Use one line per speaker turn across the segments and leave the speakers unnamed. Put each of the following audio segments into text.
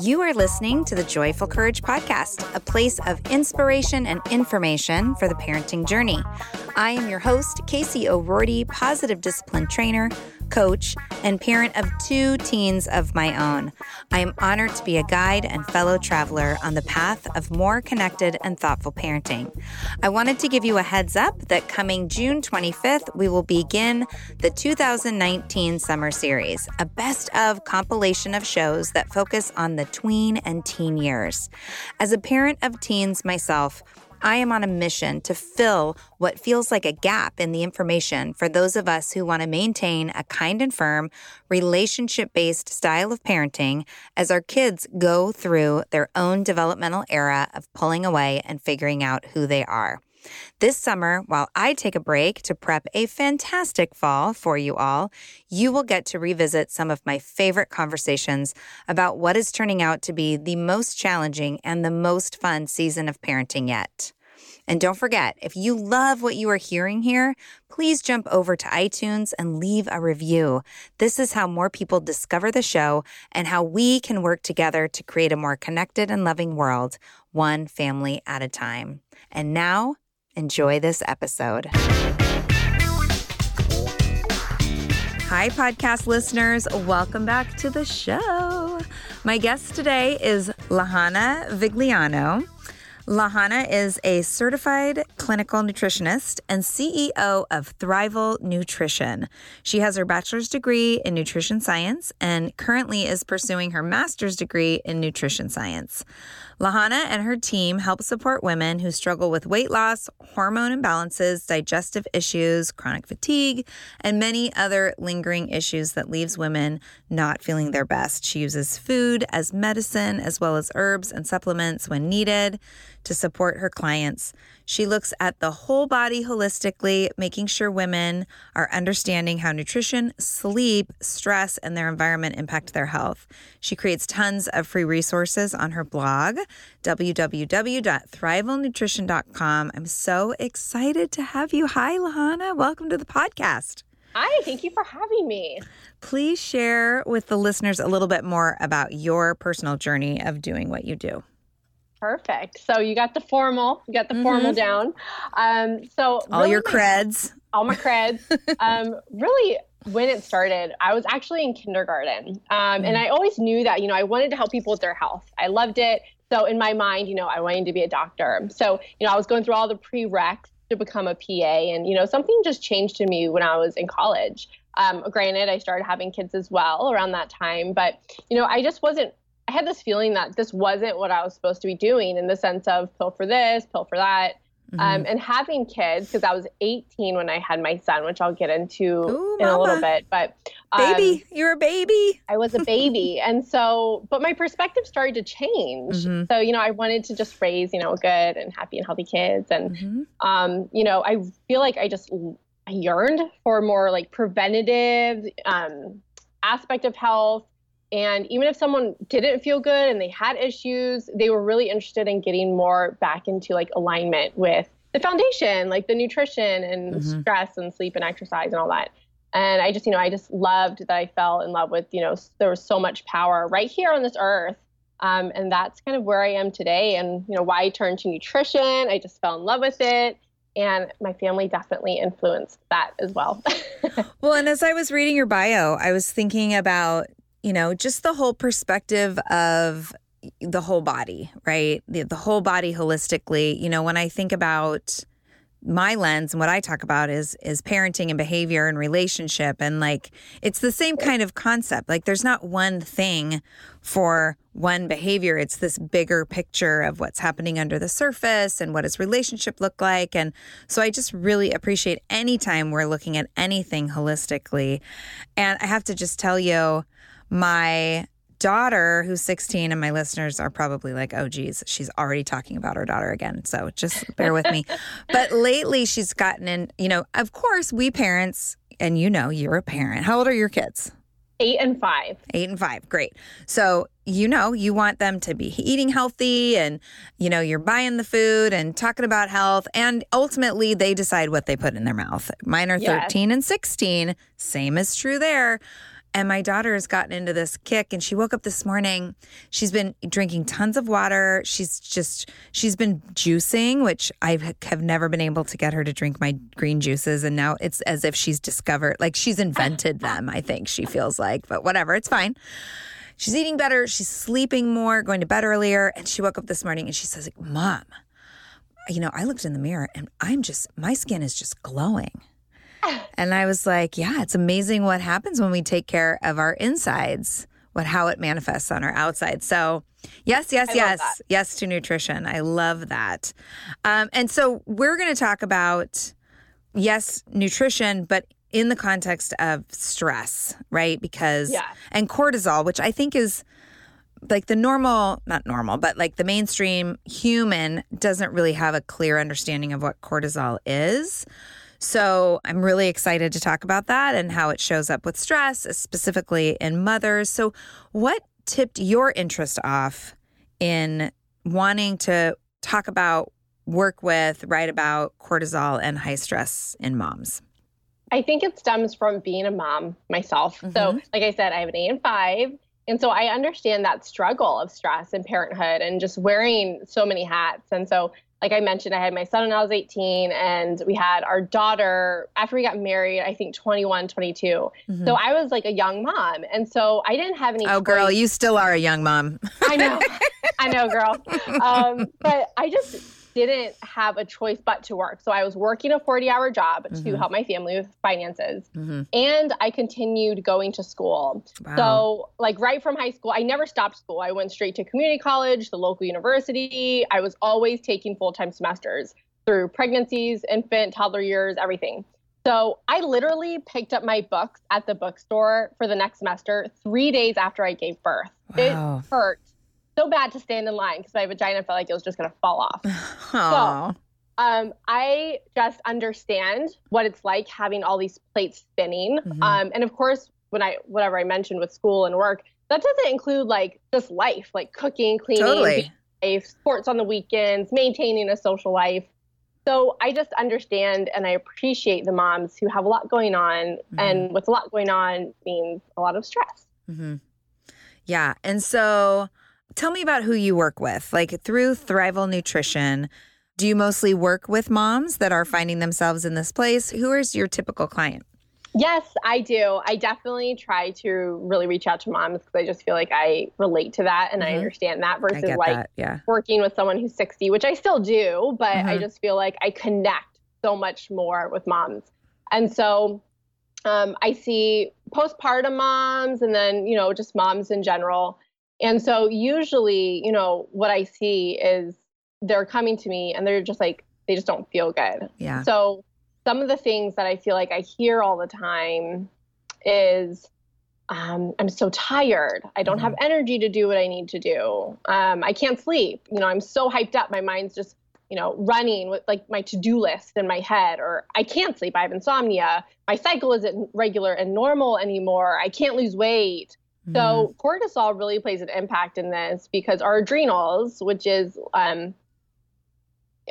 You are listening to the Joyful Courage Podcast, a place of inspiration and information for the parenting journey. I am your host, Casey O'Rourke, positive discipline trainer coach, and parent of two teens of my own. I am honored to be a guide and fellow traveler on the path of more connected and thoughtful parenting. I wanted to give you a heads up that coming June 25th, we will begin the 2019 Summer Series, a best of compilation of shows that focus on the tween and teen years. As a parent of teens myself, I am on a mission to fill what feels like a gap in the information for those of us who want to maintain a kind and firm, relationship based style of parenting as our kids go through their own developmental era of pulling away and figuring out who they are. This summer, while I take a break to prep a fantastic fall for you all, you will get to revisit some of my favorite conversations about what is turning out to be the most challenging and the most fun season of parenting yet. And don't forget, if you love what you are hearing here, please jump over to iTunes and leave a review. This is how more people discover the show and how we can work together to create a more connected and loving world, one family at a time. And now, enjoy this episode. Hi, podcast listeners. Welcome back to the show. My guest today is Lahana Vigliano. Lahana is a certified clinical nutritionist and CEO of Thrival Nutrition. She has her bachelor's degree in nutrition science and currently is pursuing her master's degree in nutrition science. Lahana and her team help support women who struggle with weight loss, hormone imbalances, digestive issues, chronic fatigue, and many other lingering issues that leaves women not feeling their best. She uses food as medicine as well as herbs and supplements when needed to support her clients. She looks at the whole body holistically, making sure women are understanding how nutrition, sleep, stress, and their environment impact their health. She creates tons of free resources on her blog, www.thrivalnutrition.com. I'm so excited to have you. Hi, Lahana. Welcome to the podcast.
Hi, thank you for having me.
Please share with the listeners a little bit more about your personal journey of doing what you do.
Perfect. So you got the formal, you got the mm-hmm. formal down. Um, so
all really your creds,
all my creds. um, really, when it started, I was actually in kindergarten, um, and I always knew that you know I wanted to help people with their health. I loved it. So in my mind, you know, I wanted to be a doctor. So you know, I was going through all the prereqs to become a PA, and you know, something just changed to me when I was in college. Um, granted, I started having kids as well around that time, but you know, I just wasn't I had this feeling that this wasn't what I was supposed to be doing in the sense of pill for this, pill for that. Um, mm-hmm. Um, and having kids, because I was 18 when I had my son, which I'll get into Ooh, in mama. a little bit. But
um, baby, you're a baby.
I was a baby, and so, but my perspective started to change. Mm-hmm. So you know, I wanted to just raise you know good and happy and healthy kids, and mm-hmm. um, you know, I feel like I just I yearned for more like preventative um, aspect of health and even if someone didn't feel good and they had issues, they were really interested in getting more back into like alignment with the foundation, like the nutrition and mm-hmm. stress and sleep and exercise and all that. And I just, you know, I just loved that I fell in love with, you know, there was so much power right here on this earth. Um, and that's kind of where I am today and, you know, why I turned to nutrition. I just fell in love with it. And my family definitely influenced that as well.
well, and as I was reading your bio, I was thinking about, you know, just the whole perspective of the whole body, right? The, the whole body holistically. You know, when I think about, my lens and what I talk about is is parenting and behavior and relationship and like it's the same kind of concept. Like there's not one thing for one behavior. It's this bigger picture of what's happening under the surface and what does relationship look like. And so I just really appreciate anytime we're looking at anything holistically. And I have to just tell you, my daughter, who's 16, and my listeners are probably like, oh, geez, she's already talking about her daughter again. So just bear with me. But lately, she's gotten in, you know, of course, we parents, and you know, you're a parent. How old are your kids?
Eight and five.
Eight and five. Great. So, you know, you want them to be eating healthy and, you know, you're buying the food and talking about health. And ultimately, they decide what they put in their mouth. Mine are yes. 13 and 16. Same is true there. And my daughter has gotten into this kick and she woke up this morning. She's been drinking tons of water. She's just, she's been juicing, which I have never been able to get her to drink my green juices. And now it's as if she's discovered, like she's invented them, I think she feels like, but whatever, it's fine. She's eating better. She's sleeping more, going to bed earlier. And she woke up this morning and she says, Mom, you know, I looked in the mirror and I'm just, my skin is just glowing. And I was like, yeah, it's amazing what happens when we take care of our insides, what how it manifests on our outside. So, yes, yes, I yes, yes to nutrition. I love that. Um, and so we're going to talk about yes, nutrition, but in the context of stress, right? Because yeah. and cortisol, which I think is like the normal, not normal, but like the mainstream human doesn't really have a clear understanding of what cortisol is. So I'm really excited to talk about that and how it shows up with stress, specifically in mothers. So, what tipped your interest off in wanting to talk about, work with, write about cortisol and high stress in moms?
I think it stems from being a mom myself. Mm-hmm. So, like I said, I have an eight and five. And so I understand that struggle of stress and parenthood and just wearing so many hats. And so like I mentioned, I had my son when I was 18, and we had our daughter after we got married, I think 21, 22. Mm-hmm. So I was like a young mom. And so I didn't have any.
Oh, choice. girl, you still are a young mom.
I know. I know, girl. Um, but I just didn't have a choice but to work. So I was working a 40 hour job mm-hmm. to help my family with finances. Mm-hmm. And I continued going to school. Wow. So, like, right from high school, I never stopped school. I went straight to community college, the local university. I was always taking full time semesters through pregnancies, infant, toddler years, everything. So I literally picked up my books at the bookstore for the next semester three days after I gave birth. Wow. It hurt so bad to stand in line because my vagina felt like it was just going to fall off. so um, I just understand what it's like having all these plates spinning. Mm-hmm. Um, and of course, when I whatever I mentioned with school and work, that doesn't include like just life, like cooking, cleaning, totally. life, sports on the weekends, maintaining a social life. So I just understand and I appreciate the moms who have a lot going on, mm-hmm. and with a lot going on means a lot of stress.
Mm-hmm. Yeah, and so Tell me about who you work with. Like through Thrival Nutrition, do you mostly work with moms that are finding themselves in this place? Who is your typical client?
Yes, I do. I definitely try to really reach out to moms because I just feel like I relate to that and mm-hmm. I understand that versus like that. Yeah. working with someone who's 60, which I still do, but mm-hmm. I just feel like I connect so much more with moms. And so um, I see postpartum moms and then, you know, just moms in general. And so usually, you know, what I see is they're coming to me and they're just like, they just don't feel good.
Yeah.
So some of the things that I feel like I hear all the time is, um, I'm so tired. I don't mm-hmm. have energy to do what I need to do. Um, I can't sleep. You know, I'm so hyped up. My mind's just, you know, running with like my to do list in my head, or I can't sleep. I have insomnia. My cycle isn't regular and normal anymore. I can't lose weight. So mm-hmm. cortisol really plays an impact in this because our adrenals, which is um,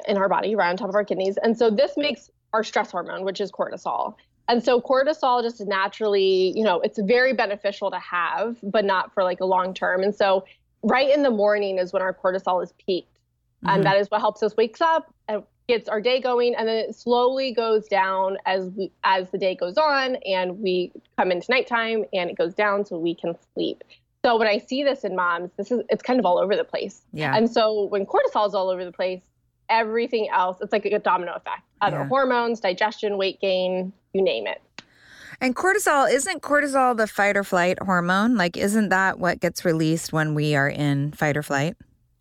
in our body, right on top of our kidneys, and so this makes our stress hormone, which is cortisol. And so cortisol just naturally, you know, it's very beneficial to have, but not for like a long term. And so right in the morning is when our cortisol is peaked. Mm-hmm. And that is what helps us wakes up and gets our day going and then it slowly goes down as we as the day goes on and we come into nighttime and it goes down so we can sleep. So when I see this in moms, this is it's kind of all over the place.
Yeah.
And so when cortisol is all over the place, everything else, it's like a domino effect. Other yeah. hormones, digestion, weight gain, you name it.
And cortisol, isn't cortisol the fight or flight hormone? Like, isn't that what gets released when we are in fight or flight?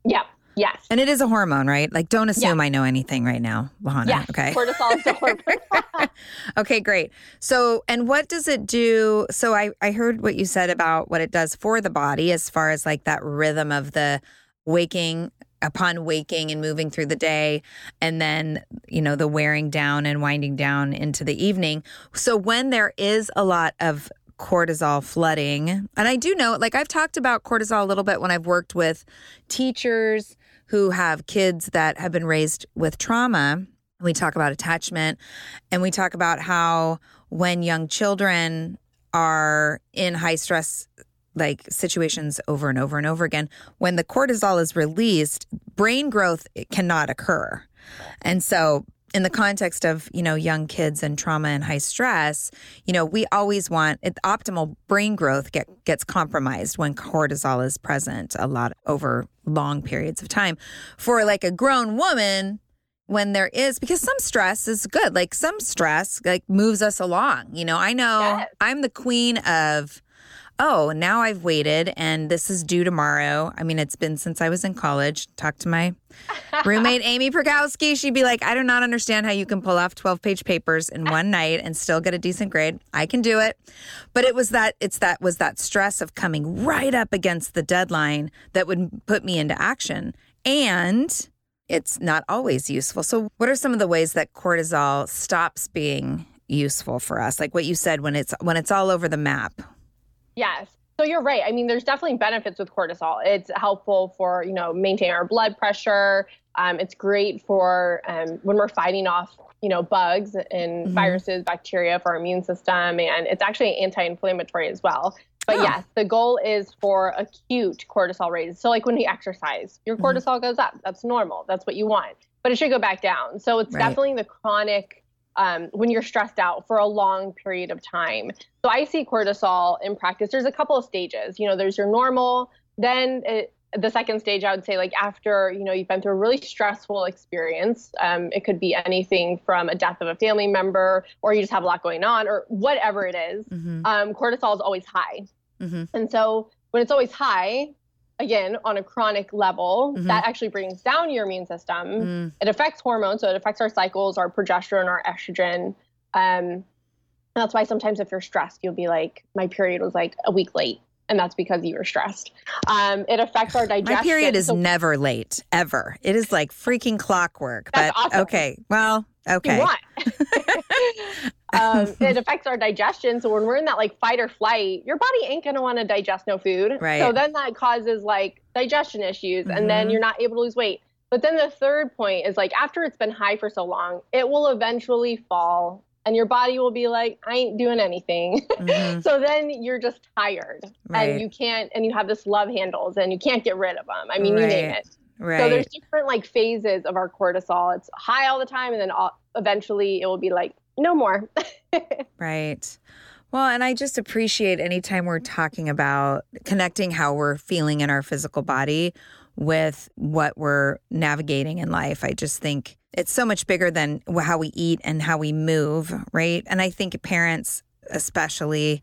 Yeah. Yes.
And it is a hormone, right? Like, don't assume yeah. I know anything right now, Lahana.
Yeah.
Okay.
Cortisol is a hormone.
okay, great. So, and what does it do? So, I, I heard what you said about what it does for the body as far as like that rhythm of the waking upon waking and moving through the day and then you know the wearing down and winding down into the evening so when there is a lot of cortisol flooding and i do know like i've talked about cortisol a little bit when i've worked with teachers who have kids that have been raised with trauma we talk about attachment and we talk about how when young children are in high stress like situations over and over and over again. When the cortisol is released, brain growth cannot occur. And so in the context of you know young kids and trauma and high stress you know we always want it, optimal brain growth get, gets compromised when cortisol is present a lot over long periods of time for like a grown woman when there is because some stress is good like some stress like moves us along you know i know yes. i'm the queen of oh, now I've waited and this is due tomorrow. I mean, it's been since I was in college. Talk to my roommate, Amy Prokowski. She'd be like, I do not understand how you can pull off 12 page papers in one night and still get a decent grade. I can do it. But it was that, it's that, was that stress of coming right up against the deadline that would put me into action. And it's not always useful. So, what are some of the ways that cortisol stops being useful for us? Like what you said, when it's when it's all over the map.
Yes. So you're right. I mean, there's definitely benefits with cortisol. It's helpful for you know maintain our blood pressure. Um, it's great for um, when we're fighting off you know bugs and mm-hmm. viruses, bacteria for our immune system, and it's actually anti-inflammatory as well. But oh. yes, the goal is for acute cortisol raises. So like when you exercise, your mm-hmm. cortisol mm-hmm. goes up. That's normal. That's what you want. But it should go back down. So it's right. definitely the chronic um, when you're stressed out for a long period of time. So I see cortisol in practice. There's a couple of stages. You know, there's your normal, then it, the second stage, I would say, like after you know you've been through a really stressful experience. Um, it could be anything from a death of a family member, or you just have a lot going on, or whatever it is. Mm-hmm. Um, cortisol is always high, mm-hmm. and so when it's always high, again on a chronic level mm-hmm. that actually brings down your immune system. Mm. it affects hormones so it affects our cycles our progesterone our estrogen. Um, that's why sometimes if you're stressed you'll be like my period was like a week late and that's because you were stressed. Um, it affects our digestion.
my period is so- never late ever. It is like freaking clockwork
that's
but
awesome.
okay well okay
um, it affects our digestion. So when we're in that like fight or flight, your body ain't gonna want to digest no food.
Right.
So then that causes like digestion issues, mm-hmm. and then mm-hmm. you're not able to lose weight. But then the third point is like after it's been high for so long, it will eventually fall and your body will be like, I ain't doing anything. Mm-hmm. so then you're just tired right. and you can't, and you have this love handles and you can't get rid of them. I mean, right. you name it.
Right.
So there's different like phases of our cortisol. It's high all the time, and then all, eventually it will be like no more.
right. Well, and I just appreciate anytime we're talking about connecting how we're feeling in our physical body with what we're navigating in life. I just think it's so much bigger than how we eat and how we move, right? And I think parents, especially,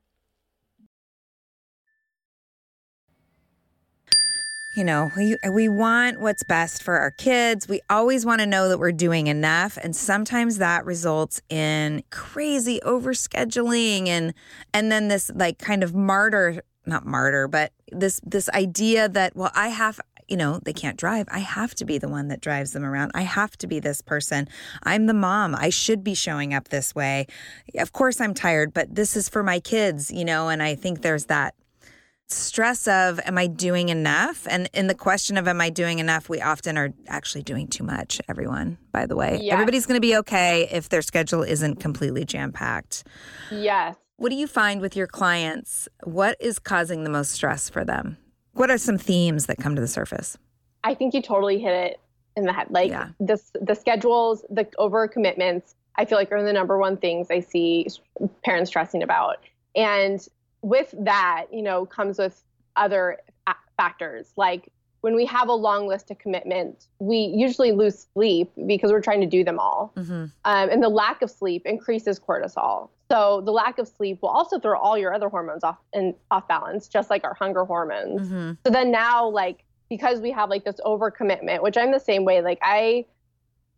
You know, we we want what's best for our kids. We always want to know that we're doing enough, and sometimes that results in crazy overscheduling and and then this like kind of martyr, not martyr, but this this idea that well, I have you know, they can't drive. I have to be the one that drives them around. I have to be this person. I'm the mom. I should be showing up this way. Of course, I'm tired, but this is for my kids, you know, and I think there's that stress of am I doing enough? And in the question of am I doing enough, we often are actually doing too much, everyone, by the way. Yes. Everybody's going to be okay if their schedule isn't completely jam packed.
Yes.
What do you find with your clients? What is causing the most stress for them? What are some themes that come to the surface?
I think you totally hit it in the head. Like yeah. this, the schedules, the over commitments, I feel like are the number one things I see parents stressing about. And with that, you know, comes with other factors like when we have a long list of commitments, we usually lose sleep because we're trying to do them all. Mm-hmm. Um, and the lack of sleep increases cortisol. So the lack of sleep will also throw all your other hormones off and off balance, just like our hunger hormones. Mm-hmm. So then now, like because we have like this overcommitment, which I'm the same way. Like I,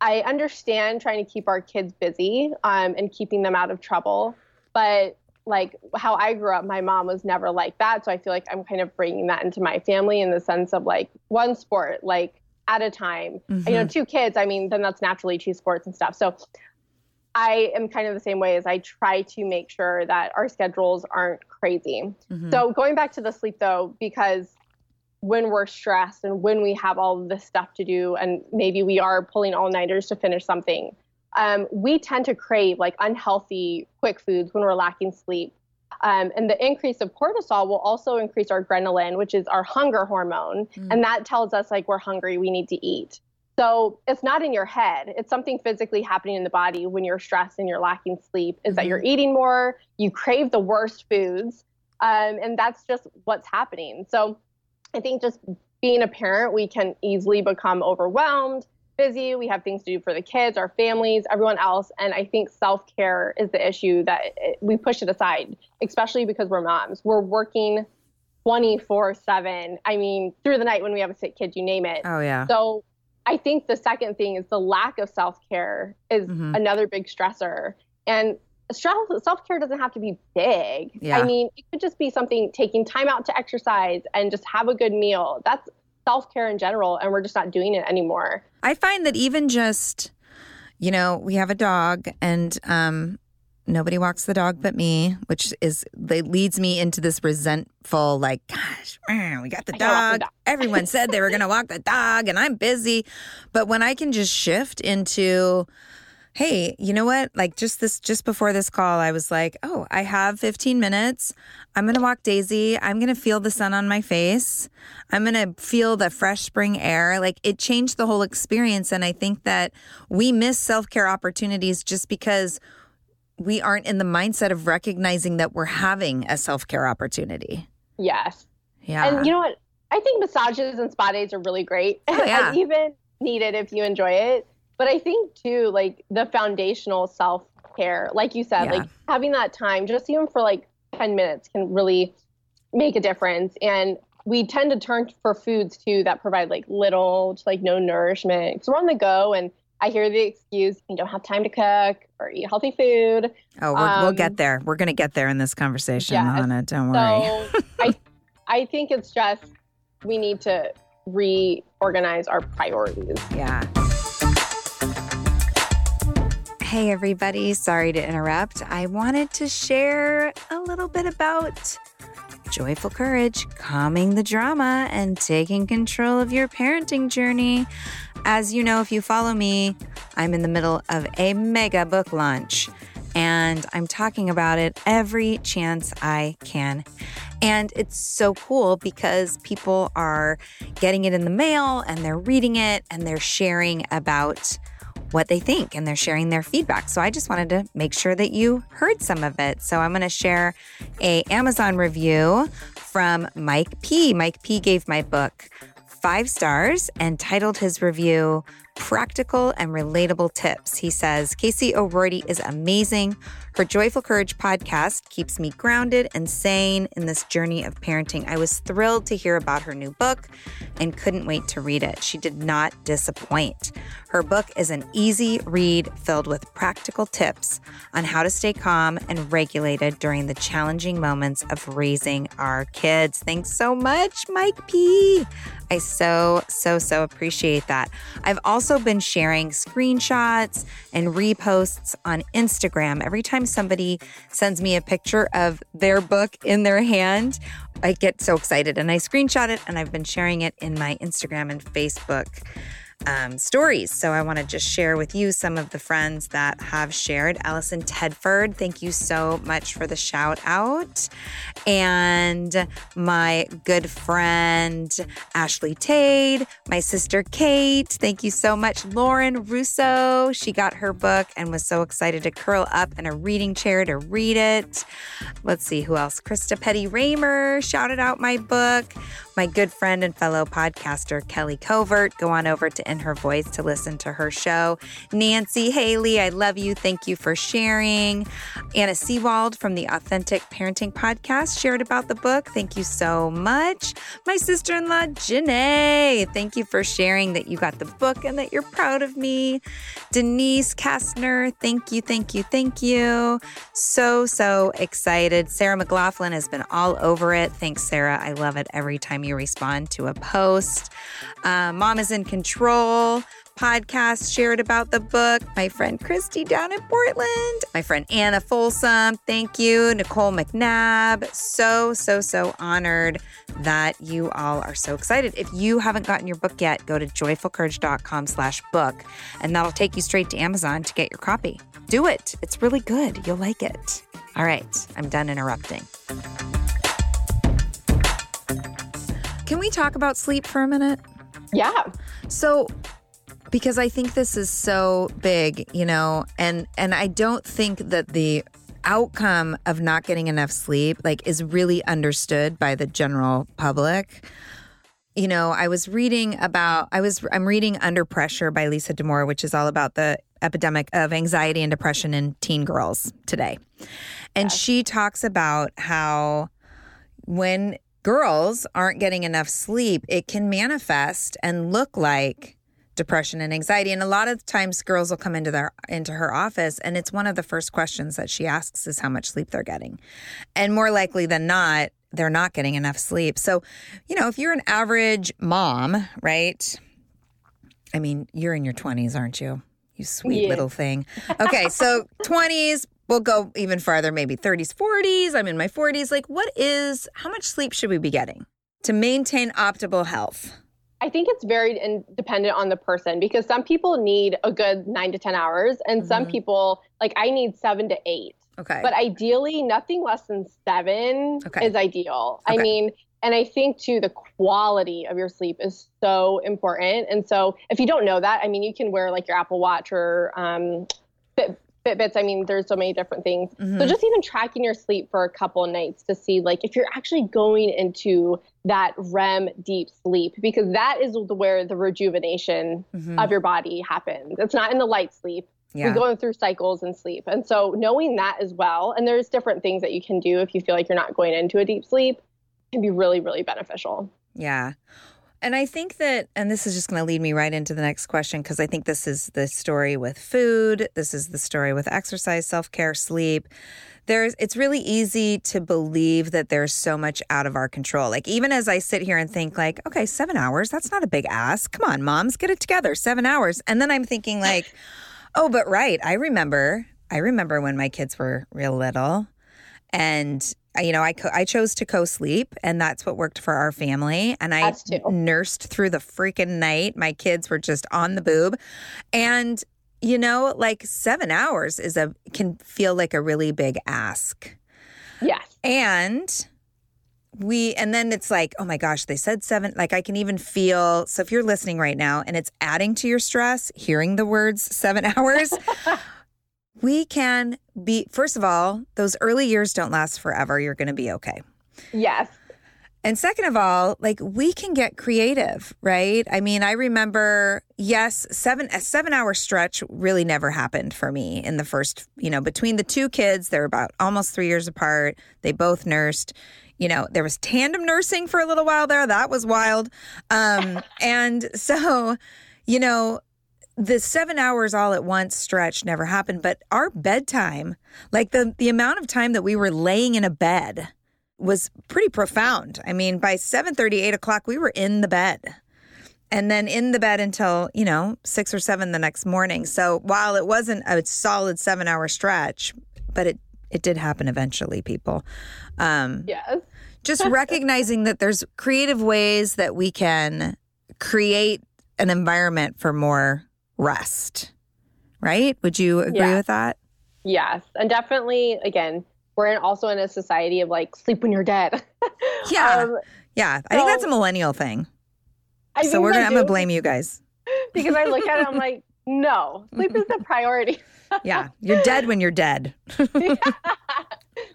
I understand trying to keep our kids busy um, and keeping them out of trouble, but like how I grew up, my mom was never like that. So I feel like I'm kind of bringing that into my family in the sense of like one sport, like at a time. Mm-hmm. You know, two kids, I mean, then that's naturally two sports and stuff. So I am kind of the same way as I try to make sure that our schedules aren't crazy. Mm-hmm. So going back to the sleep though, because when we're stressed and when we have all this stuff to do and maybe we are pulling all nighters to finish something, um, we tend to crave like unhealthy quick foods when we're lacking sleep. Um, and the increase of cortisol will also increase our ghrelin, which is our hunger hormone. Mm. And that tells us like we're hungry, we need to eat. So it's not in your head. It's something physically happening in the body when you're stressed and you're lacking sleep, is mm-hmm. that you're eating more, you crave the worst foods. Um, and that's just what's happening. So I think just being a parent, we can easily become overwhelmed busy. We have things to do for the kids, our families, everyone else. And I think self care is the issue that it, we push it aside, especially because we're moms. We're working 24 7. I mean, through the night when we have a sick kid, you name it.
Oh, yeah.
So I think the second thing is the lack of self care is mm-hmm. another big stressor. And self care doesn't have to be big.
Yeah.
I mean, it could just be something taking time out to exercise and just have a good meal. That's self care in general, and we're just not doing it anymore.
I find that even just, you know, we have a dog and um, nobody walks the dog but me, which is it leads me into this resentful, like, gosh, man, we got the
I the
dog.
dog.
Everyone said they were going to walk the dog, and I'm busy. But when I can just shift into, hey, you know what? Like just this, just before this call, I was like, oh, I have 15 minutes. I'm going to walk Daisy. I'm going to feel the sun on my face. I'm going to feel the fresh spring air. Like it changed the whole experience. And I think that we miss self care opportunities just because we aren't in the mindset of recognizing that we're having a self care opportunity.
Yes.
Yeah.
And you know what? I think massages and spa days are really great.
Oh, yeah.
even needed if you enjoy it. But I think too, like the foundational self care, like you said,
Yeah.
like having that time, just even for like 10 minutes, can really make a difference. And we tend to turn for foods too that provide like little to like no nourishment because we're on the go. And I hear the excuse, you don't have time to cook or eat healthy food.
oh, we're, we'll
um,
get there. We're going to get there in this conversation,
Yes.
Lana. Don't worry.
So I, I think it's just we need to reorganize our priorities.
Yeah. Hey, everybody. Sorry to interrupt. I wanted to share a little bit about joyful courage, calming the drama, and taking control of your parenting journey. As you know, if you follow me, I'm in the middle of a mega book launch, and I'm talking about it every chance I can. And it's so cool because people are getting it in the mail and they're reading it and they're sharing about what they think and they're sharing their feedback. So I just wanted to make sure that you heard some of it. So I'm going to share a Amazon review from Mike P. Mike P gave my book 5 stars and titled his review Practical and Relatable Tips. He says, Casey O'Rourke is amazing. Her Joyful Courage podcast keeps me grounded and sane in this journey of parenting. I was thrilled to hear about her new book and couldn't wait to read it. She did not disappoint. Her book is an easy read filled with practical tips on how to stay calm and regulated during the challenging moments of raising our kids. Thanks so much, Mike P. I so, so, so appreciate that. I've also been sharing screenshots and reposts on Instagram. Every time somebody sends me a picture of their book in their hand, I get so excited and I screenshot it and I've been sharing it in my Instagram and Facebook um, stories. So I want to just share with you some of the friends that have shared. Allison Tedford, thank you so much for the shout out. And my good friend Ashley Tade, my sister Kate, thank you so much. Lauren Russo, she got her book and was so excited to curl up in a reading chair to read it. Let's see who else. Krista Petty Raymer shouted out my book. My good friend and fellow podcaster Kelly Covert. Go on over to In Her Voice to listen to her show. Nancy Haley, I love you. Thank you for sharing. Anna Seewald from the Authentic Parenting Podcast shared about the book. Thank you so much. My sister in law, Janae, thank you for sharing that you got the book and that you're proud of me. Denise Kastner, thank you, thank you, thank you. So, so excited. Sarah McLaughlin has been all over it. Thanks, Sarah. I love it every time you respond to a post. Uh, Mom is in Control podcast shared about the book. My friend Christy down in Portland. My friend Anna Folsom. Thank you. Nicole McNabb. So, so, so honored that you all are so excited. If you haven't gotten your book yet, go to joyfulcourage.com slash book and that'll take you straight to Amazon to get your copy. Do it. It's really good. You'll like it. All right. I'm done interrupting. Can we talk about sleep for a minute?
Yeah.
So because I think this is so big, you know, and and I don't think that the outcome of not getting enough sleep like is really understood by the general public. You know, I was reading about I was I'm reading Under Pressure by Lisa Damour, which is all about the epidemic of anxiety and depression in teen girls today. And she talks about how when girls aren't getting enough sleep, it can manifest and look like depression and anxiety. And a lot of times girls will come into their into her office and it's one of the first questions that she asks is how much sleep they're getting. And more likely than not, they're not getting enough sleep. So, you know, if you're an average mom, right? I mean, you're in your 20s, aren't you? You sweet yeah. little thing. Okay, so 20s, we'll go even farther, maybe 30s, 40s. I'm in my 40s. Like, what is, how much sleep should we be getting to maintain optimal health?
I think it's very dependent on the person because some people need a good nine to 10 hours, and mm-hmm. some people, like, I need seven to eight.
Okay.
But ideally, nothing less than seven okay. is ideal. Okay. I mean, and I think too, the quality of your sleep is so important. And so, if you don't know that, I mean, you can wear like your Apple Watch or um, Fit, Fitbits. I mean, there's so many different things. Mm-hmm. So, just even tracking your sleep for a couple nights to see like if you're actually going into that REM deep sleep, because that is where the rejuvenation mm-hmm. of your body happens. It's not in the light sleep. Yeah. We're going through cycles in sleep. And so knowing that as well, and there's different things that you can do if you feel like you're not going into a deep sleep can be really, really beneficial.
Yeah. And I think that, and this is just going to lead me right into the next question because I think this is the story with food. This is the story with exercise, self care, sleep. There's, it's really easy to believe that there's so much out of our control. Like, even as I sit here and think, like, okay, seven hours, that's not a big ask. Come on, moms, get it together, seven hours. And then I'm thinking, like, oh, but right. I remember, I remember when my kids were real little and you know, I co- I chose to co-sleep, and that's what worked for our family. And I nursed through the freaking night. My kids were just on the boob, and you know, like seven hours is a can feel like a really big ask.
Yes,
and we and then it's like oh my gosh they said seven like i can even feel so if you're listening right now and it's adding to your stress hearing the words seven hours we can be, first of all, those early years don't last forever. You're going to be okay.
Yes.
And second of all, like we can get creative, right? I mean, I remember, yes, seven a seven hour stretch really never happened for me in the first, you know, between the two kids, they're about almost three years apart. They both nursed. You know, there was tandem nursing for a little while there. That was wild. Um, and so, you know, the seven hours all at once stretch never happened, but our bedtime, like the the amount of time that we were laying in a bed was pretty profound. I mean, by 7 30, 8 o'clock, we were in the bed. And then in the bed until, you know, six or seven the next morning. So while it wasn't a solid seven hour stretch, but it it did happen eventually, people.
Um yes.
just recognizing that there's creative ways that we can create an environment for more rest. Right? Would you agree yeah. with that?
Yes. And definitely, again, we're in, also in a society of like sleep when you're dead.
yeah. Um, yeah. I so, think that's a millennial thing. I so we're gonna, I'm going to blame you guys.
because I look at it, I'm like, no, sleep is the priority.
yeah. You're dead when you're dead.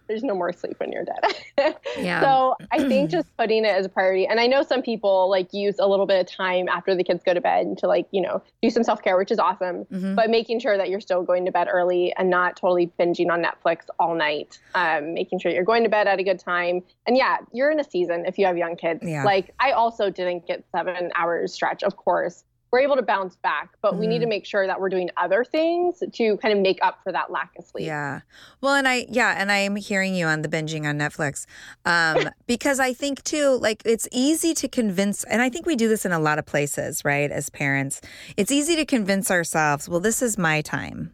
There's no more sleep when you're dead. yeah. So I think just putting it as a priority, and I know some people like use a little bit of time after the kids go to bed to like you know do some self care, which is awesome. Mm-hmm. But making sure that you're still going to bed early and not totally binging on Netflix all night. Um, making sure you're going to bed at a good time. And yeah, you're in a season if you have young kids. Yeah. Like I also didn't get seven hours stretch, of course we're able to bounce back, but mm we need to mm-hmm. make sure that we're doing other things to kind of make up for that lack of sleep.
Yeah. Well, and I, yeah, and I am hearing you on the binging on Netflix um, because I think too, like it's easy to convince, and I think we do this in a lot of places, right? As parents, it's easy to convince ourselves, well, this is my time.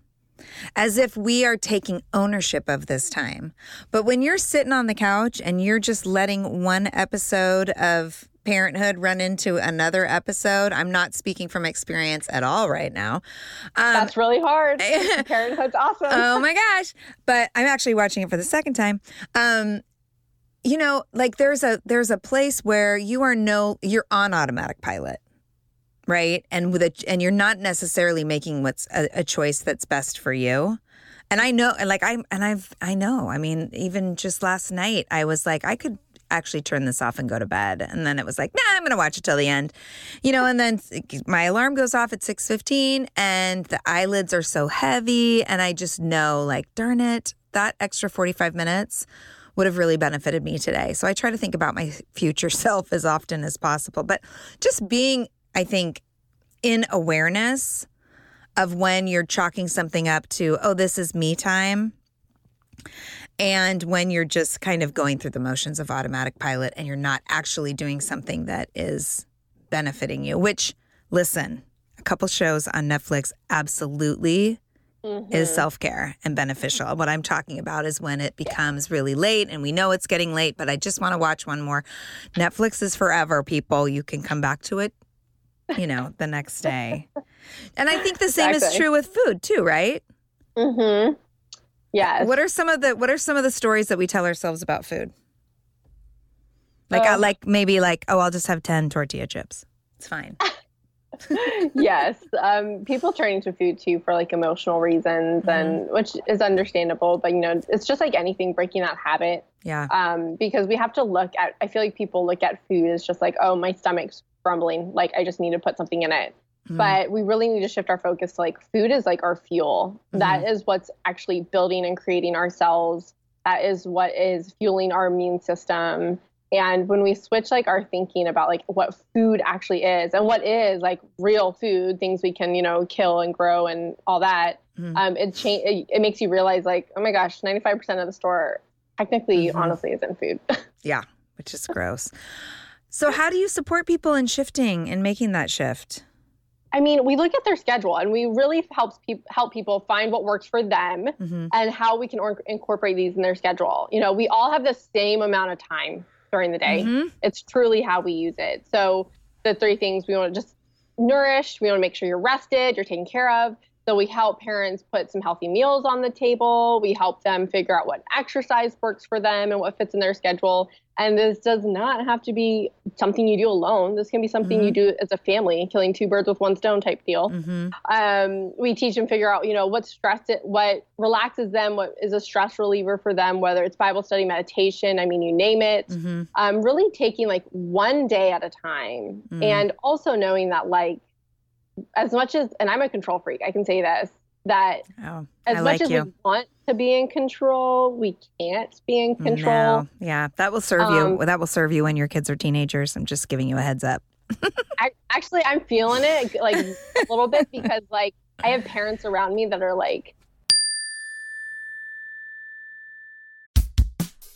As if we are taking ownership of this time. But when you're sitting on the couch and you're just letting one episode of parenthood run into another episode. I'm not speaking from experience at all right now.
Um, That's really hard. Parenthood's awesome.
oh my gosh. But I'm actually watching it for the second time. Um, you know, like there's a there's a place where you are no you're on automatic pilot. Right? And with a and you're not necessarily making what's a, a choice that's best for you. And I know, and like I'm, and I've, I know. I mean, even just last night, I was like, I could actually turn this off and go to bed. And then it was like, nah, I'm going to watch it till the end. You know, and then my alarm goes off at 6:15 and the eyelids are so heavy and I just know like, darn it, that extra 45 minutes would have really benefited me today. So I try to think about my future self as often as possible. But just being, I think, in awareness of when you're chalking something up to, oh, this is me time. And when you're just kind of going through the motions of automatic pilot and you're not actually doing something that is benefiting you, which, listen, a couple shows on Netflix absolutely mm-hmm. is self care and beneficial. What I'm talking about is when it becomes really late and we know it's getting late, but I just want to watch one more. Netflix is forever, people. You can come back to it, you know, the next day. And I think the same exactly. is true with food too, right?
Mm-hmm. Yes.
What are some of the what are some of the stories that we tell ourselves about food? Like uh, like maybe like, oh, I'll just have 10 tortilla chips. It's fine.
yes, um, people turning to food too for like emotional reasons, mm-hmm. and which is understandable. But you know, it's just like anything, breaking that habit.
Yeah.
Um, because we have to look at. I feel like people look at food as just like, oh, my stomach's grumbling. Like I just need to put something in it. Mm-hmm. But we really need to shift our focus to like food is like our fuel. Mm-hmm. That is what's actually building and creating our cells. That is what is fueling our immune system and when we switch like our thinking about like what food actually is and what is like real food things we can you know kill and grow and all that mm-hmm. um, it, cha- it, it makes you realize like oh my gosh 95% of the store technically mm-hmm. honestly isn't food
yeah which is gross so how do you support people in shifting and making that shift
I mean, we look at their schedule and we really helps pe- help people find what works for them mm-hmm. and how we can or- incorporate these in their schedule. You know, we all have the same amount of time during the day. Mm-hmm. It's truly how we use it. So the three things we want to just nourish, we want to make sure you're rested, you're taken care of. So we help parents put some healthy meals on the table. We help them figure out what exercise works for them and what fits in their schedule. And this does not have to be something you do alone. This can be something mm-hmm. you do as a family, killing two birds with one stone type deal. Mm-hmm. Um, we teach them figure out, you know, what stress it, what relaxes them, what is a stress reliever for them, whether it's Bible study, meditation. I mean, you name it. Mm-hmm. Um, really taking like one day at a time, mm. and also knowing that like as much as, and I'm a control freak, I can say this, that oh, as I much like as you. we want to be in control, we can't be in control.
No. Yeah, that will serve um, you. That will serve you when your kids are teenagers. I'm just giving you a heads up.
I, actually, I'm feeling it like a little bit because like I have parents around me that are like,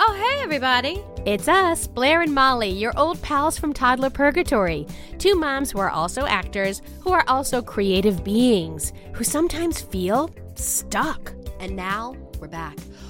Oh, hey, everybody. It's us, Blair and Molly, your old pals from Toddler Purgatory. Two moms who are also actors, who are also creative beings, who sometimes feel stuck. And now we're back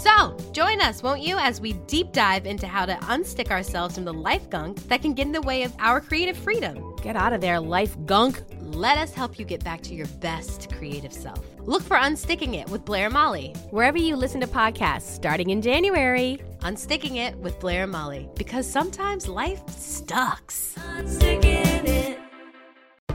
So, join us, won't you, as we deep dive into how to unstick ourselves from the life gunk that can get in the way of our creative freedom. Get out of there, life gunk. Let us help you get back to your best creative self. Look for Unsticking It with Blair and Molly, wherever you listen to podcasts starting in January. Unsticking It with Blair and Molly, because sometimes life sucks.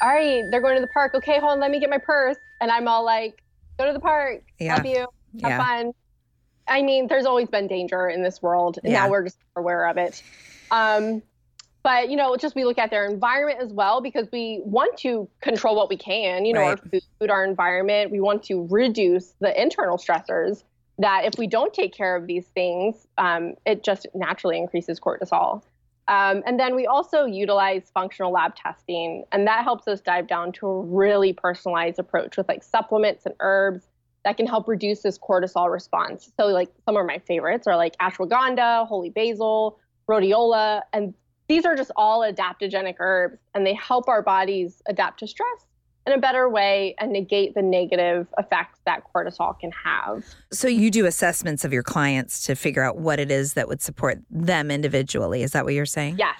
All right, they're going to the park. Okay, hold on, let me get my purse. And I'm all like, go to the park, yeah. help you, have yeah. fun. I mean, there's always been danger in this world, and yeah. now we're just aware of it. Um, but you know, just we look at their environment as well because we want to control what we can. You know, right. our food, our environment. We want to reduce the internal stressors. That if we don't take care of these things, um, it just naturally increases cortisol. Um, and then we also utilize functional lab testing, and that helps us dive down to a really personalized approach with like supplements and herbs that can help reduce this cortisol response. So, like some of my favorites are like ashwagandha, holy basil, rhodiola, and these are just all adaptogenic herbs, and they help our bodies adapt to stress in a better way and negate the negative effects that cortisol can have.
So you do assessments of your clients to figure out what it is that would support them individually. Is that what you're saying?
Yes.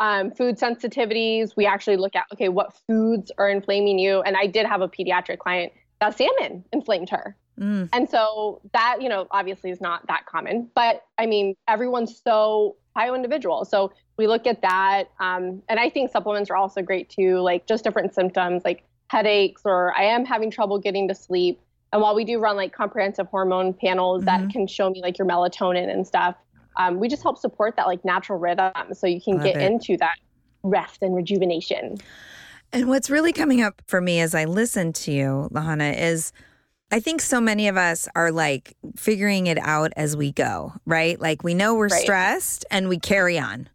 Um, food sensitivities. We actually look at okay, what foods are inflaming you. And I did have a pediatric client that salmon inflamed her. Mm. And so that, you know, obviously is not that common, but I mean, everyone's so bio individual. So we look at that. Um, and I think supplements are also great too, like just different symptoms like headaches or I am having trouble getting to sleep. And while we do run like comprehensive hormone panels mm-hmm. that can show me like your melatonin and stuff, um, we just help support that like natural rhythm so you can Love get it. into that rest and rejuvenation.
And what's really coming up for me as I listen to you, Lahana, is I think so many of us are like figuring it out as we go, right? Like we know we're right. stressed and we carry on.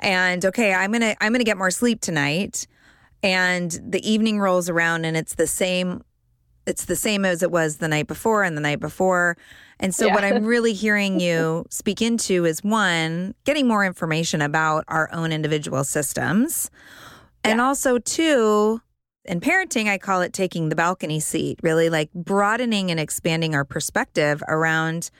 And okay, I'm going to I'm going to get more sleep tonight. And the evening rolls around and it's the same it's the same as it was the night before and the night before. And so, yeah. what I'm really hearing you speak into is one, getting more information about our own individual systems. And yeah. also, two, in parenting, I call it taking the balcony seat, really like broadening and expanding our perspective around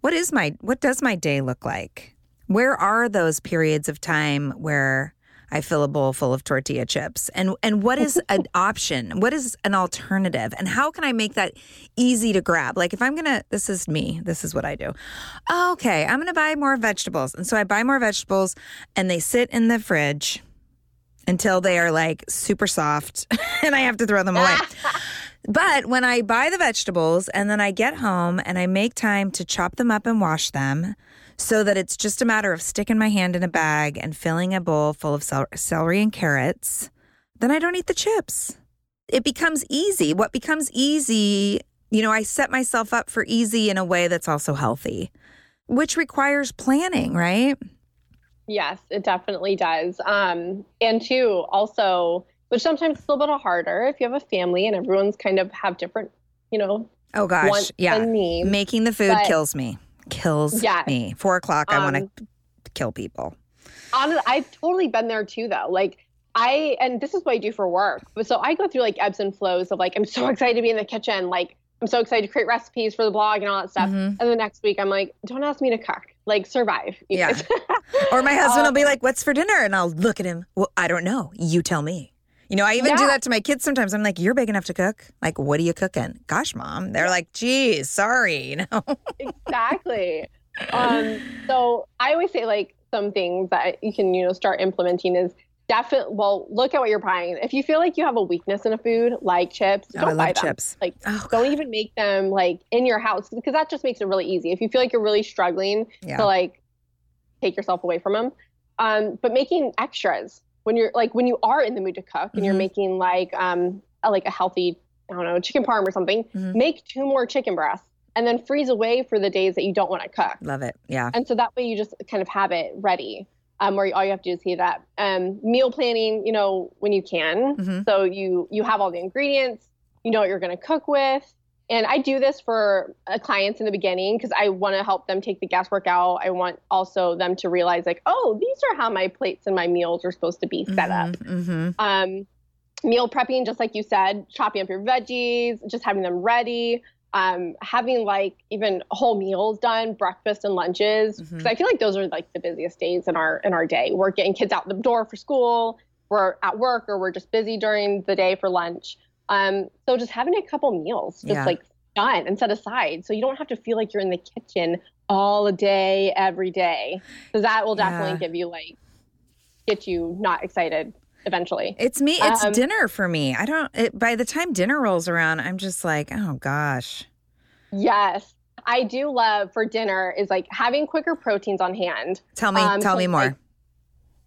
what is my, what does my day look like? Where are those periods of time where I fill a bowl full of tortilla chips? And and what is an option? What is an alternative? And how can I make that easy to grab? Like if I'm gonna, this is me. This is what I do. Okay, I'm gonna buy more vegetables, and so I buy more vegetables, and they sit in the fridge until they are like super soft and I have to throw them away. but when I buy the vegetables and then I get home and I make time to chop them up and wash them so that it's just a matter of sticking my hand in a bag and filling a bowl full of cel- celery and carrots, then I don't eat the chips. It becomes easy. What becomes easy, you know, I set myself up for easy in a way that's also healthy, which requires planning, right?
Yes, it definitely does. Um, and two, also, which sometimes is a little bit harder if you have a family and everyone's kind of have different, you know.
Oh gosh, yeah. Making the food but, kills me. Kills yes. me. Four o'clock, um, I want to kill people.
Honestly, I've totally been there too, though. Like I, and this is what I do for work. But so I go through like ebbs and flows of like I'm so excited to be in the kitchen, like I'm so excited to create recipes for the blog and all that stuff. Mm-hmm. And the next week, I'm like, don't ask me to cook like survive.
Yeah. or my husband um, will be like, "What's for dinner?" And I'll look at him. Well, I don't know. You tell me. You know, I even yeah. do that to my kids sometimes. I'm like, "You're big enough to cook. Like, what are you cooking?" Gosh, mom. They're like, "Geez, sorry." You know.
exactly. Um, so I always say like some things that you can you know start implementing is definitely well look at what you're buying if you feel like you have a weakness in a food like chips oh, don't buy them chips. like oh, don't even make them like in your house because that just makes it really easy if you feel like you're really struggling yeah. to like take yourself away from them um, but making extras when you're like when you are in the mood to cook and mm-hmm. you're making like um a, like a healthy i don't know chicken parm or something mm-hmm. make two more chicken breasts and then freeze away for the days that you don't want to cook
love it yeah
and so that way you just kind of have it ready um, where all you have to do is heat that. Um, meal planning, you know, when you can. Mm-hmm. So you you have all the ingredients, you know what you're going to cook with. And I do this for uh, clients in the beginning because I want to help them take the guesswork out. I want also them to realize like, oh, these are how my plates and my meals are supposed to be set mm-hmm, up. Mm-hmm. Um, meal prepping, just like you said, chopping up your veggies, just having them ready um, having like even whole meals done, breakfast and lunches, because mm-hmm. I feel like those are like the busiest days in our in our day. We're getting kids out the door for school, we're at work, or we're just busy during the day for lunch. Um, so just having a couple meals, just yeah. like done and set aside, so you don't have to feel like you're in the kitchen all day every day, because that will definitely yeah. give you like get you not excited eventually.
It's me. It's um, dinner for me. I don't. It, by the time dinner rolls around, I'm just like, oh gosh.
Yes, I do love for dinner is like having quicker proteins on hand.
Tell me. Um, tell so me more.
Like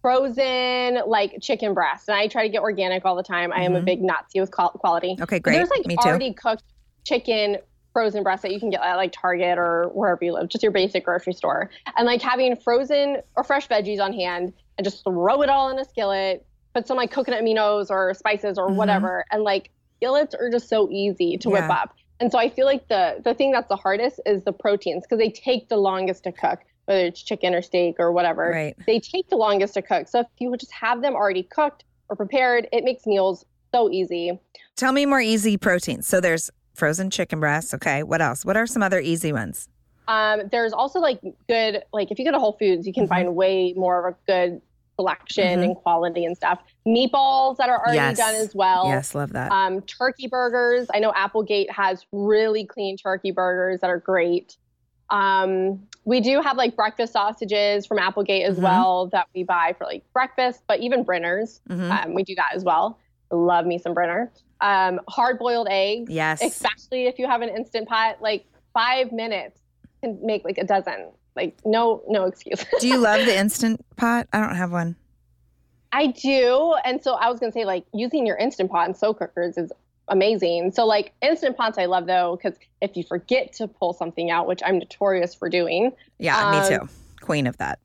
frozen like chicken breast, and I try to get organic all the time. Mm-hmm. I am a mm-hmm. big Nazi with quality.
Okay, great.
There's like already cooked chicken frozen breast that you can get at like Target or wherever you live, just your basic grocery store. And like having frozen or fresh veggies on hand and just throw it all in a skillet, put some like coconut aminos or spices or mm-hmm. whatever. And like skillets are just so easy to yeah. whip up. And so I feel like the the thing that's the hardest is the proteins because they take the longest to cook, whether it's chicken or steak or whatever.
Right.
They take the longest to cook. So if you would just have them already cooked or prepared, it makes meals so easy.
Tell me more easy proteins. So there's frozen chicken breasts. Okay. What else? What are some other easy ones?
Um, there's also like good, like if you go to Whole Foods, you can
Mhm.
find way more of a good selection
Mhm.
and quality and stuff. Meatballs that are already
Yes.
done as well.
yes, love that.
Um, turkey burgers. I know Applegate has really clean turkey burgers that are great. Um, we do have like breakfast sausages from Applegate as
Mhm.
well that we buy for like breakfast, but even Brenner's,
Mhm.
um, we do that as well. Love me some Brenner. Um, hard boiled eggs,
yes.
especially if you have an instant pot, like five minutes can make like a dozen. Like no, no excuse.
Do you love the instant pot? I don't have one.
I do. And so I was going to say, like, using your Instant Pot and slow cookers is amazing. So, like, Instant Pots, I love though, because if you forget to pull something out, which I'm notorious for doing,
Yeah, me
Um,
too. Queen of that.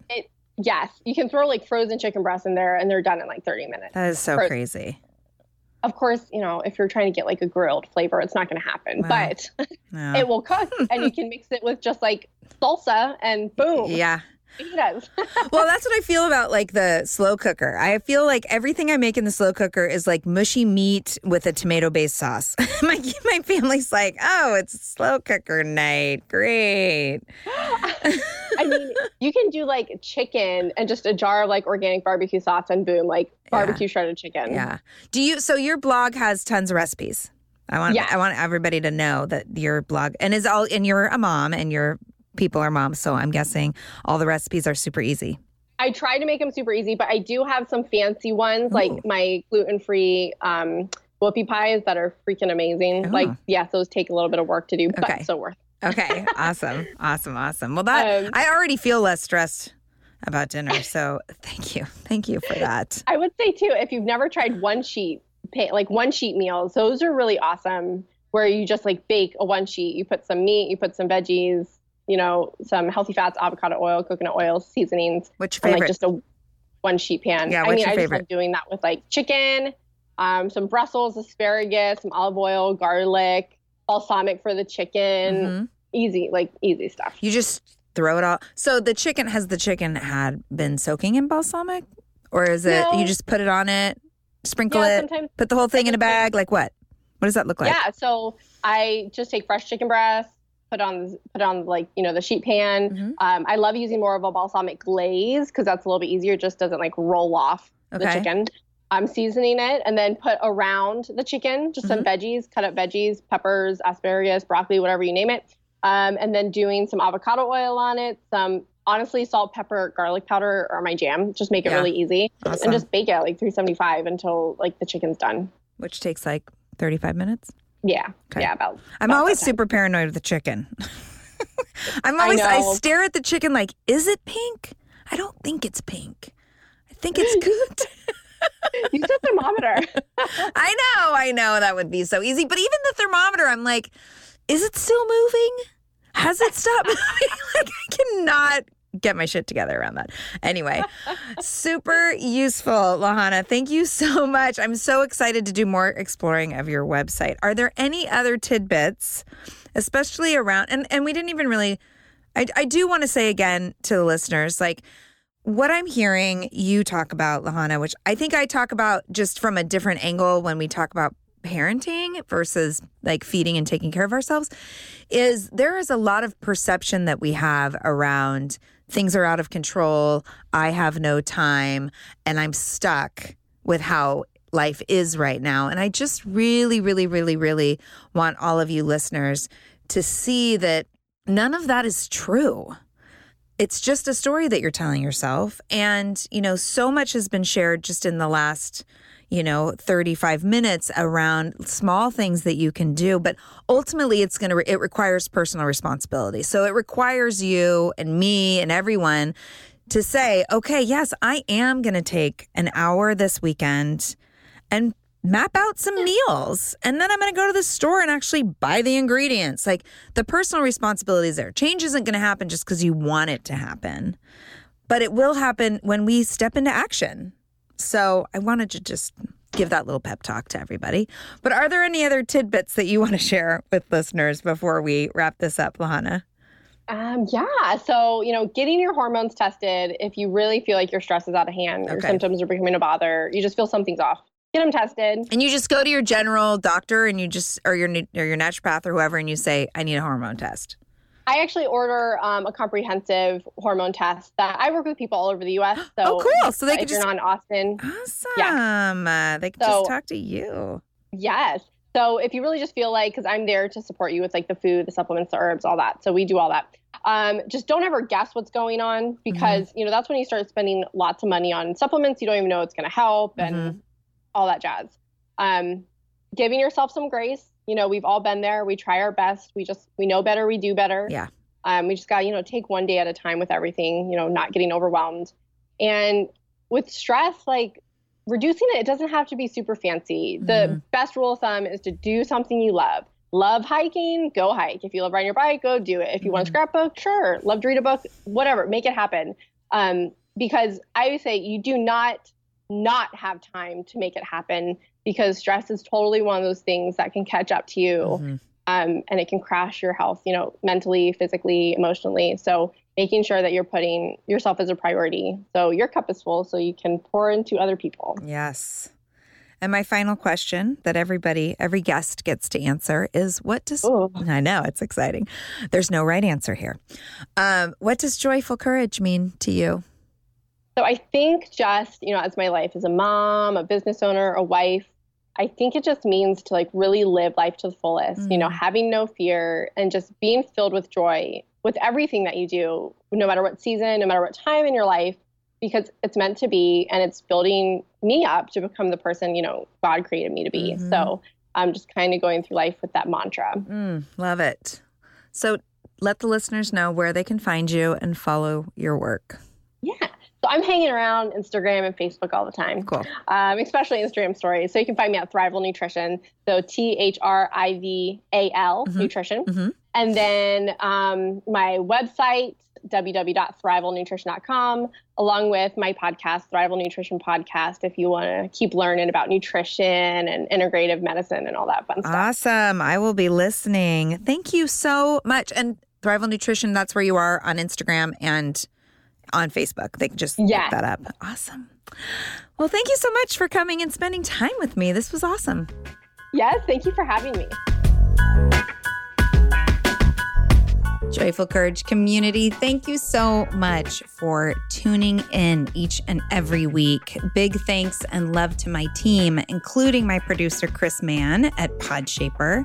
yes, you can throw like frozen chicken breasts in there and they're done in like 30 minutes.
That is so
Frozen.
crazy.
Of course, you know, if you're trying to get like a grilled flavor, it's not going to happen,
Wow.
but
No.
it will cook and you can mix it with just like salsa and boom.
yeah.
Fajitas.
Well, that's what I feel about like the slow cooker. I feel like everything I make in the slow cooker is like mushy meat with a tomato based sauce. my my family's like, "Oh, it's slow cooker night. Great."
I mean, you can do like chicken and just a jar of like organic barbecue sauce and boom, like barbecue shredded chicken.
Yeah. Do you so your blog has tons of recipes. I want
Yes.
I want everybody to know that your blog and is all and you're a mom and your people are moms, so I'm guessing all the recipes are super easy.
I try to make them super easy, but I do have some fancy ones
Ooh.
like my gluten free um, whoopie pies that are freaking amazing.
Oh.
Like, yes, those take a little bit of work to do, but
Okay.
so worth it.
Okay. awesome. Awesome. Awesome. Well that
Um,
I already feel less stressed about dinner. So thank you. Thank you for that.
I would say too, if you've never tried one sheet, like one sheet meals, those are really awesome. Where you just like bake a one sheet, you put some meat, you put some veggies, you know, some healthy fats, avocado oil, coconut oil, seasonings,
Which your
and
favorite?
like just a one sheet pan.
Yeah,
I
what's
mean,
your
I
favorite?
just love doing that with like chicken, um, some Brussels asparagus, some olive oil, garlic, balsamic for the chicken.
Mhm.
Easy, like easy stuff.
You just throw it all. So the chicken has the chicken had been soaking in balsamic, or is it
No.
you just put it on it, sprinkle
yeah,
it, put the whole thing in a bag? Like what? What does that look like?
yeah. So I just take fresh chicken breast, put on put on like you know the sheet pan.
Mhm.
Um, I love using more of a balsamic glaze because that's a little bit easier. It just doesn't like roll off the chicken. I'm seasoning it and then put around the chicken just some veggies, cut up veggies, peppers, asparagus, broccoli, whatever you name it. Um, and then doing some avocado oil on it, some honestly salt, pepper, garlic powder are my jam. Just make it
Yeah.
really easy
Awesome.
and just bake it at like 375 until like the chicken's done.
Which takes like 35 minutes.
Yeah.
Okay.
Yeah. About.
I'm
about
always super paranoid with the chicken. I'm always I,
know.
stare at the chicken like, is it pink? I don't think it's pink. I think it's good.
Use a thermometer.
I know, I know that would be so easy. But even the thermometer, I'm like, is it still moving? Has it stopped moving? like I cannot get my shit together around that. Anyway, super useful, Lahana. Thank you so much. I'm so excited to do more exploring of your website. Are there any other tidbits, especially around and, and we didn't even really I, I do want to say again to the listeners, like what I'm hearing you talk about, Lahana, which I think I talk about just from a different angle when we talk about parenting versus like feeding and taking care of ourselves, is there is a lot of perception that we have around things are out of control. I have no time and I'm stuck with how life is right now. And I just really, really, really, really want all of you listeners to see that none of that is true it's just a story that you're telling yourself. And, you know, so much has been shared just in the last, you know, 35 minutes around small things that you can do. But ultimately, it's going to, re- it requires personal responsibility. So it requires you and me and everyone to say, okay, yes, I am going to take an hour this weekend and map out some meals. And then I'm going to go to the store and actually buy the ingredients. Like the personal responsibility is there. Change isn't going to happen just because you want it to happen, but it will happen when we step into action. So I wanted to just give that little pep talk to everybody. But are there any other tidbits that you want to share with listeners before we wrap this up, Lahana?
Um, yeah. So, you know, getting your hormones tested, if you really feel like your stress is out of hand, your symptoms are becoming a bother, you just feel something's off. get them tested.
And you just go to your general doctor and you just or your or your naturopath or whoever, and you say, "I need a hormone test."
I actually order um, a comprehensive hormone test that I work with people all over the U.S. So
oh, cool! So they can just
in Austin,
awesome. Yeah. Uh, they can
so,
just talk to you.
Yes. So if you really just feel like, because I'm there to support you with like the food, the supplements, the herbs, all that. So we do all that. Um, just don't ever guess what's going on mm-hmm. because mm-hmm. you know that's when you start spending lots of money on supplements. You don't even know it's going to help and mm-hmm. all that jazz. Um, giving yourself some grace you know, we've all been there. We try our best. We just we know better. We do better.
Yeah.
Um, we just got you know take one day at a time with everything. You know, not getting overwhelmed. And with stress, like reducing it, it doesn't have to be super fancy. Mm-hmm. The best rule of thumb is to do something you love. Love hiking, go hike. If you love riding your bike, go do it. If you mm-hmm. want to scrapbook, sure. Love to read a book, whatever. Make it happen. Um, because I would say you do not not have time to make it happen because stress is totally one of those things that can catch up to you mm-hmm. um, and it can crash your health, you know, mentally, physically, emotionally. So making sure that you're putting yourself as a priority. So your cup is full so you can pour into other people.
Yes. And my final question that everybody, every guest gets to answer is what does, Ooh. I know it's exciting. There's no right answer here. Um, what does joyful courage mean to you?
So I think just, you know, as my life as a mom, a business owner, a wife, I think it just means to like really live life to the fullest, mm-hmm. you know, mm. having no fear and just being filled with joy with everything that you do, no matter what season, no matter what time in your life, because it's meant to be and it's building me up to become the person, you know, God created me to be. Mm-hmm. So I'm just kind of going through life with that mantra.
Mm, love it. So let the listeners know where they can find you and follow your work.
Yeah. So I'm hanging around Instagram and Facebook all the time.
Cool.
Um, especially Instagram stories. So you can find me at Thrival Nutrition. So T H R I V A L mm-hmm. Nutrition. Mm-hmm. And then um, my website, www.thrivalnutrition.com, along with my podcast, Thrival Nutrition Podcast, if you want to keep learning about nutrition and integrative medicine and all that fun stuff.
Awesome. I will be listening. Thank you so much. And Thrival Nutrition, that's where you are on Instagram and on Facebook. They can just yeah. look that up. Awesome. Well, thank you so much for coming and spending time with me. This was awesome.
Yes, thank you for having me.
Joyful Courage community, thank you so much for tuning in each and every week. Big thanks and love to my team, including my producer, Chris Mann at Podshaper.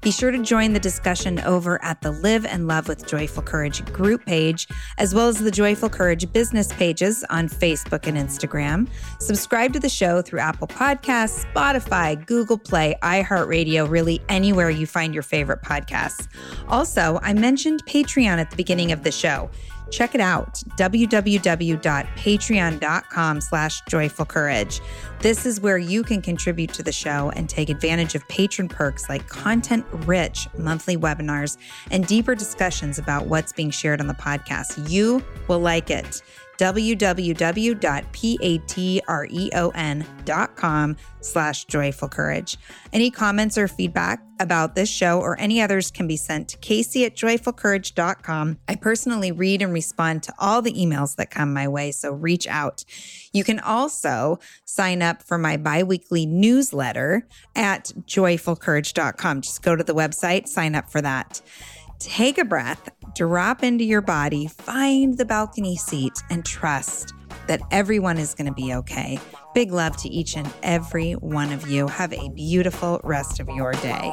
Be sure to join the discussion over at the Live and Love with Joyful Courage group page, as well as the Joyful Courage business pages on Facebook and Instagram. Subscribe to the show through Apple Podcasts, Spotify, Google Play, iHeartRadio, really anywhere you find your favorite podcasts. Also, I mentioned Patreon at the beginning of the show. Check it out, www.patreon.com slash joyful courage. This is where you can contribute to the show and take advantage of patron perks like content-rich monthly webinars and deeper discussions about what's being shared on the podcast. You will like it www.patreon.com slash joyful courage. Any comments or feedback about this show or any others can be sent to Casey at joyfulcourage.com. I personally read and respond to all the emails that come my way, so reach out. You can also sign up for my biweekly newsletter at joyfulcourage.com. Just go to the website, sign up for that. Take a breath, drop into your body, find the balcony seat, and trust that everyone is going to be okay. Big love to each and every one of you. Have a beautiful rest of your day.